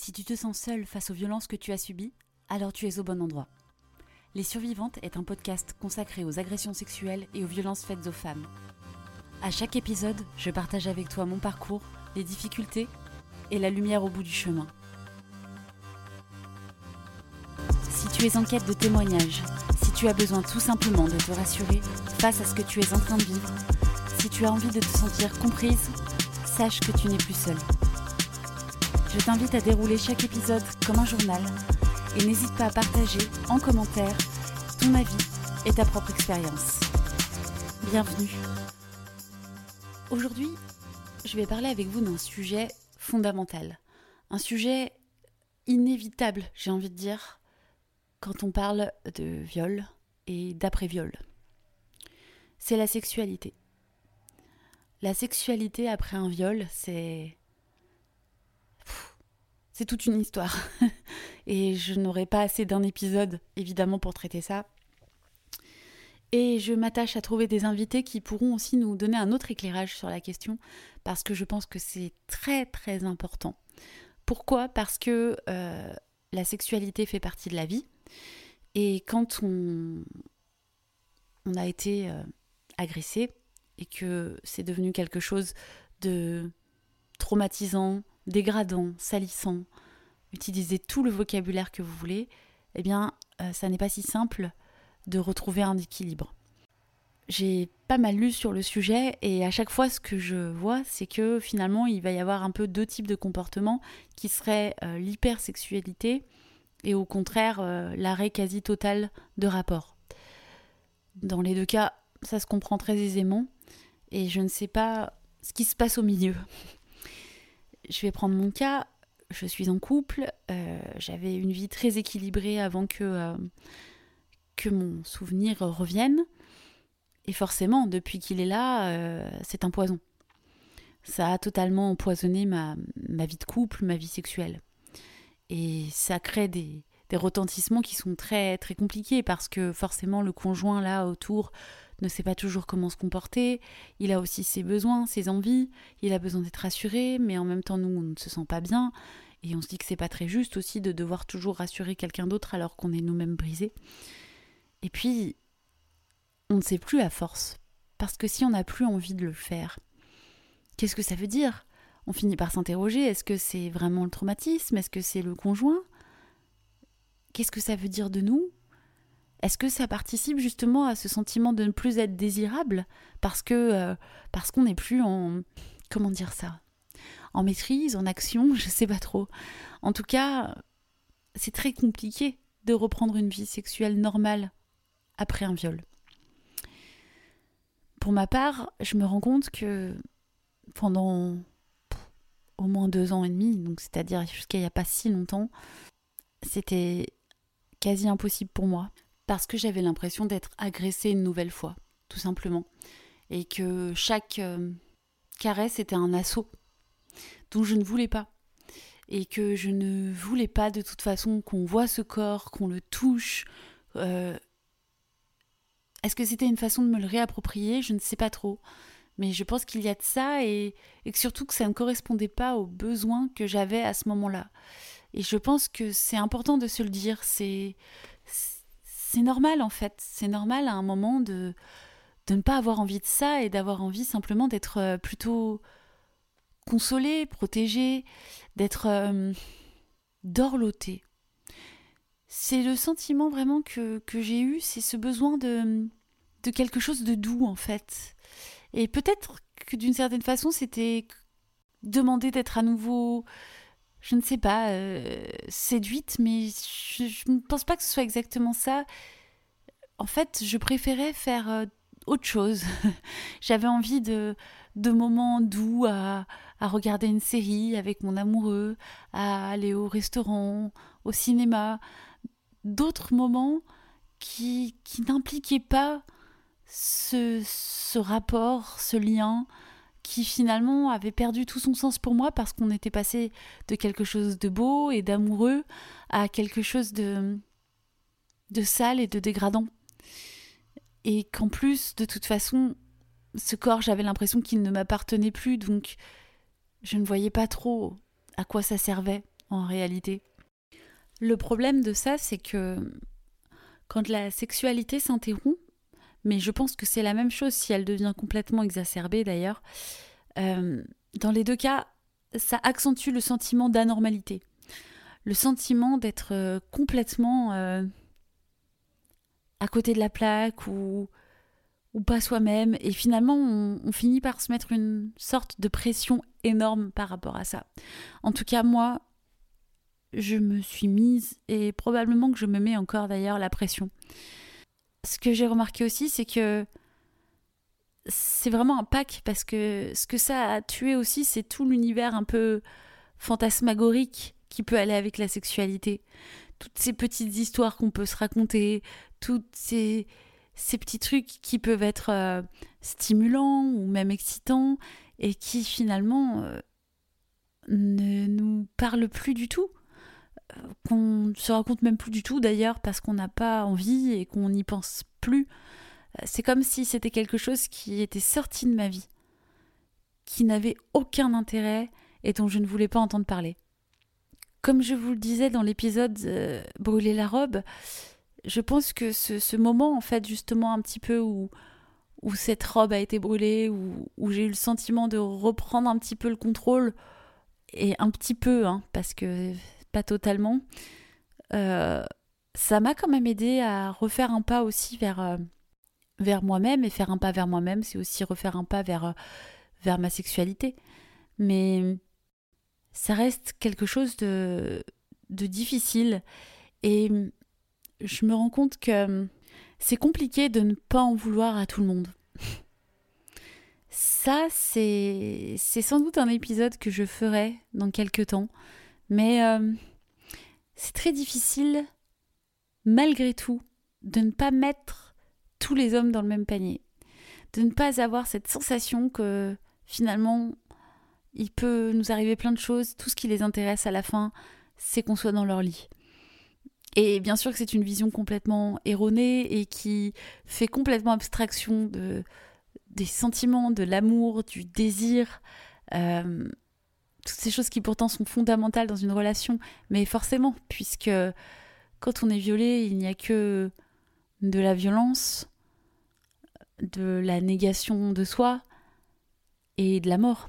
Si tu te sens seule face aux violences que tu as subies, alors tu es au bon endroit. Les Survivantes est un podcast consacré aux agressions sexuelles et aux violences faites aux femmes. À chaque épisode, je partage avec toi mon parcours, les difficultés et la lumière au bout du chemin. Si tu es en quête de témoignages, si tu as besoin tout simplement de te rassurer face à ce que tu es en train de vivre, si tu as envie de te sentir comprise, sache que tu n'es plus seule. Je t'invite à dérouler chaque épisode comme un journal et n'hésite pas à partager en commentaire ton avis et ta propre expérience. Bienvenue. Aujourd'hui, je vais parler avec vous d'un sujet fondamental, un sujet inévitable, j'ai envie de dire, quand on parle de viol et d'après-viol. C'est la sexualité. La sexualité après un viol, c'est c'est toute une histoire. et je n'aurai pas assez d'un épisode, évidemment, pour traiter ça. Et je m'attache à trouver des invités qui pourront aussi nous donner un autre éclairage sur la question, parce que je pense que c'est très très important. Pourquoi? Parce que euh, la sexualité fait partie de la vie. Et quand on, a été euh, agressé et que c'est devenu quelque chose de traumatisant, dégradant, salissant, utilisez tout le vocabulaire que vous voulez, eh bien, euh, ça n'est pas si simple de retrouver un équilibre. J'ai pas mal lu sur le sujet et à chaque fois ce que je vois c'est que finalement il va y avoir un peu deux types de comportements qui seraient euh, l'hypersexualité et au contraire euh, l'arrêt quasi total de rapport. Dans les deux cas ça se comprend très aisément et je ne sais pas ce qui se passe au milieu je vais prendre mon cas. Je suis en couple. Euh, j'avais une vie très équilibrée avant que, euh, que mon souvenir revienne. Et forcément, depuis qu'il est là, euh, c'est un poison. Ça a totalement empoisonné ma, vie de couple, ma vie sexuelle. Et ça crée des, des retentissements qui sont très très compliqués parce que forcément le conjoint là autour ne sait pas toujours comment se comporter, il a aussi ses besoins, ses envies, il a besoin d'être rassuré, mais en même temps nous on ne se sent pas bien. Et on se dit que c'est pas très juste aussi de devoir toujours rassurer quelqu'un d'autre alors qu'on est nous-mêmes brisés. Et puis on ne sait plus à force. Parce que si on n'a plus envie de le faire, qu'est-ce que ça veut dire? On finit par s'interroger, est-ce que c'est vraiment le traumatisme? Est-ce que c'est le conjoint? Qu'est-ce que ça veut dire de nous? Est-ce que ça participe justement à ce sentiment de ne plus être désirable parce que euh, parce qu'on n'est plus en comment dire ça en maîtrise, en action, je sais pas trop. En tout cas, c'est très compliqué de reprendre une vie sexuelle normale après un viol. Pour ma part, je me rends compte que pendant au moins deux ans et demi, donc c'est-à-dire jusqu'à il n'y a pas si longtemps, c'était quasi impossible pour moi parce que j'avais l'impression d'être agressée une nouvelle fois, tout simplement. Et que chaque euh, caresse était un assaut dont je ne voulais pas. Et que je ne voulais pas de toute façon qu'on voit ce corps, qu'on le touche. Euh, est-ce que c'était une façon de me le réapproprier? Je ne sais pas trop. Mais je pense qu'il y a de ça et, surtout que ça ne correspondait pas aux besoins que j'avais à ce moment-là. Et je pense que c'est important de se le dire. C'est normal en fait. C'est normal à un moment de, de ne pas avoir envie de ça et d'avoir envie simplement d'être euh, plutôt consolé, protégé, d'être euh, dorloté. C'est le sentiment vraiment que, que j'ai eu, c'est ce besoin de, de quelque chose de doux en fait. Et peut-être que d'une certaine façon c'était demander d'être à nouveau je ne sais pas, euh, séduite, mais je, ne pense pas que ce soit exactement ça. En fait, je préférais faire euh, autre chose. J'avais envie de, de moments doux à, à, regarder une série avec mon amoureux, à aller au restaurant, au cinéma. D'autres moments qui, qui n'impliquaient pas ce, ce rapport, ce lien, qui finalement avait perdu tout son sens pour moi parce qu'on était passé de quelque chose de beau et d'amoureux à quelque chose de, de sale et de dégradant. Et qu'en plus, de toute façon, ce corps, j'avais l'impression qu'il ne m'appartenait plus, donc je ne voyais pas trop à quoi ça servait en réalité. Le problème de ça, c'est que quand la sexualité s'interrompt, mais je pense que c'est la même chose si elle devient complètement exacerbée d'ailleurs, euh, dans les deux cas, ça accentue le sentiment d'anormalité, le sentiment d'être euh, complètement euh, à côté de la plaque ou, pas soi-même, et finalement on, on finit par se mettre une sorte de pression énorme par rapport à ça. En tout cas, moi, je me suis mise, et probablement que je me mets encore d'ailleurs la pression. Ce que j'ai remarqué aussi, c'est que c'est vraiment un pack parce que ce que ça a tué aussi, c'est tout l'univers un peu fantasmagorique qui peut aller avec la sexualité. Toutes ces petites histoires qu'on peut se raconter, toutes ces, petits trucs qui peuvent être euh, stimulants ou même excitants et qui finalement euh, ne nous parlent plus du tout qu'on ne se raconte même plus du tout d'ailleurs parce qu'on n'a pas envie et qu'on n'y pense plus. Euh, c'est comme si c'était quelque chose qui était sorti de ma vie, qui n'avait aucun intérêt et dont je ne voulais pas entendre parler. Comme je vous le disais dans l'épisode euh, Brûler la robe, je pense que ce, moment, en fait, justement, un petit peu où, où cette robe a été brûlée, où, où j'ai eu le sentiment de reprendre un petit peu le contrôle, et un petit peu, hein, parce que pas totalement, euh, ça m'a quand même aidé à refaire un pas aussi vers, euh, vers moi-même. Et faire un pas vers moi-même, c'est aussi refaire un pas vers, euh, vers ma sexualité. Mais ça reste quelque chose de, de difficile. Et je me rends compte que c'est compliqué de ne pas en vouloir à tout le monde. Ça, c'est sans doute un épisode que je ferai dans quelques temps. Mais euh, c'est très difficile, malgré tout, de ne pas mettre tous les hommes dans le même panier. De ne pas avoir cette sensation que finalement, il peut nous arriver plein de choses, tout ce qui les intéresse à la fin, c'est qu'on soit dans leur lit. Et bien sûr que c'est une vision complètement erronée et qui fait complètement abstraction de, des sentiments, de l'amour, du désir. Euh, toutes ces choses qui pourtant sont fondamentales dans une relation, mais forcément, puisque quand on est violé, il n'y a que de la violence, de la négation de soi et de la mort.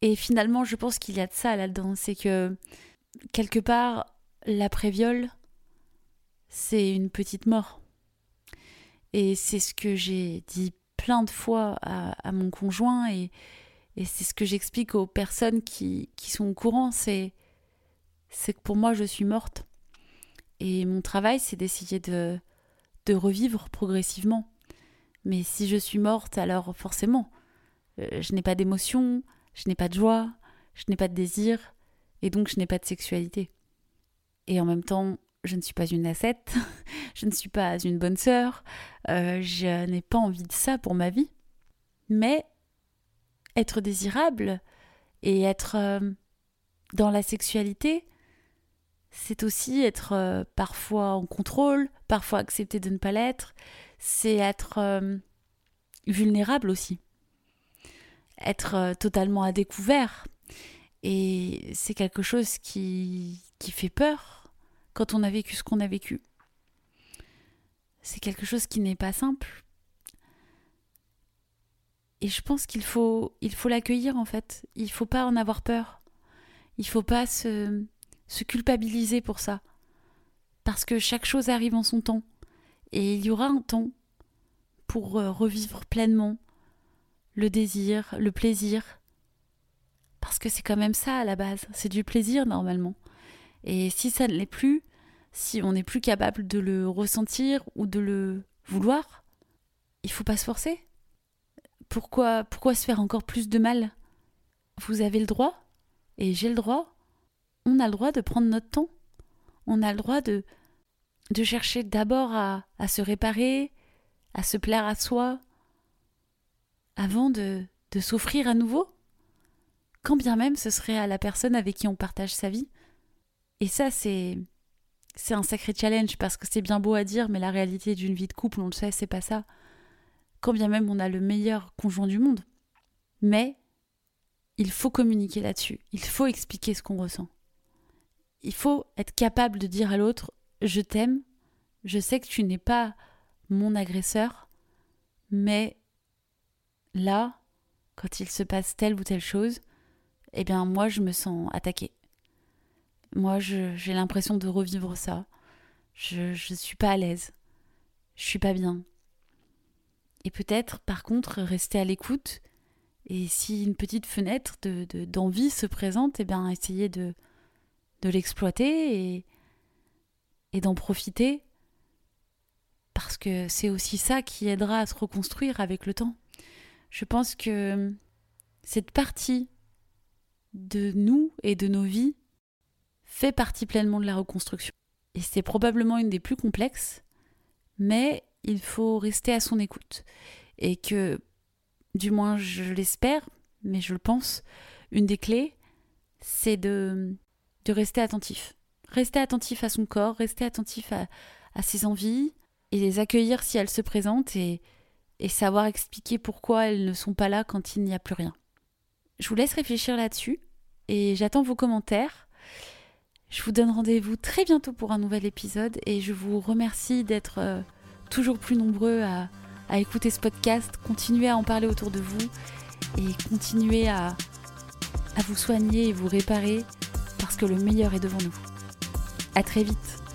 Et finalement, je pense qu'il y a de ça là-dedans, c'est que quelque part, l'après-viol, c'est une petite mort. Et c'est ce que j'ai dit plein de fois à, à mon conjoint et, et c'est ce que j'explique aux personnes qui, qui sont au courant, c'est, que pour moi, je suis morte. Et mon travail, c'est d'essayer de, de revivre progressivement. Mais si je suis morte, alors forcément, euh, je n'ai pas d'émotion, je n'ai pas de joie, je n'ai pas de désir, et donc je n'ai pas de sexualité. Et en même temps, je ne suis pas une ascète, je ne suis pas une bonne sœur, euh, je n'ai pas envie de ça pour ma vie. Mais être désirable et être euh, dans la sexualité, c'est aussi être euh, parfois en contrôle, parfois accepter de ne pas l'être, c'est être euh, vulnérable aussi, être totalement à découvert. Et c'est quelque chose qui, qui fait peur quand on a vécu ce qu'on a vécu. C'est quelque chose qui n'est pas simple et je pense qu'il faut il faut l'accueillir en fait. Il faut pas en avoir peur. Il faut pas se, se culpabiliser pour ça. Parce que chaque chose arrive en son temps. Et il y aura un temps pour euh, revivre pleinement le désir, le plaisir. Parce que c'est quand même ça à la base. C'est du plaisir normalement. Et si ça ne l'est plus, si on n'est plus capable de le ressentir ou de le vouloir, il faut pas se forcer. Pourquoi, se faire encore plus de mal? Vous avez le droit, et j'ai le droit. On a le droit de prendre notre temps. On a le droit de, chercher d'abord à, à se réparer, à se plaire à soi, avant de, de s'offrir à nouveau. Quand bien même ce serait à la personne avec qui on partage sa vie. Et ça, c'est. C'est un sacré challenge parce que c'est bien beau à dire, mais la réalité d'une vie de couple, on le sait, c'est pas ça quand bien même on a le meilleur conjoint du monde. Mais il faut communiquer là-dessus, il faut expliquer ce qu'on ressent. il faut être capable de dire à l'autre je t'aime, je sais que tu n'es pas mon agresseur, mais là, quand il se passe telle ou telle chose, eh bien moi je me sens attaquée. Moi j'ai l'impression de revivre ça. Je ne suis pas à l'aise. Je suis pas bien. Et peut-être par contre rester à l'écoute et si une petite fenêtre de, d'envie se présente, eh bien essayer de, de l'exploiter et, et d'en profiter parce que c'est aussi ça qui aidera à se reconstruire avec le temps. Je pense que cette partie de nous et de nos vies fait partie pleinement de la reconstruction. Et c'est probablement une des plus complexes, mais il faut rester à son écoute. Et que, du moins je l'espère, mais je le pense, une des clés, c'est de, de rester attentif. Rester attentif à son corps, rester attentif à, ses envies, et les accueillir si elles se présentent, et, et savoir expliquer pourquoi elles ne sont pas là quand il n'y a plus rien. Je vous laisse réfléchir là-dessus et j'attends vos commentaires. Je vous donne rendez-vous très bientôt pour un nouvel épisode et je vous remercie d'être euh, toujours plus nombreux à, écouter ce podcast, continuer à en parler autour de vous et continuer à, à vous soigner et vous réparer parce que le meilleur est devant nous. À très vite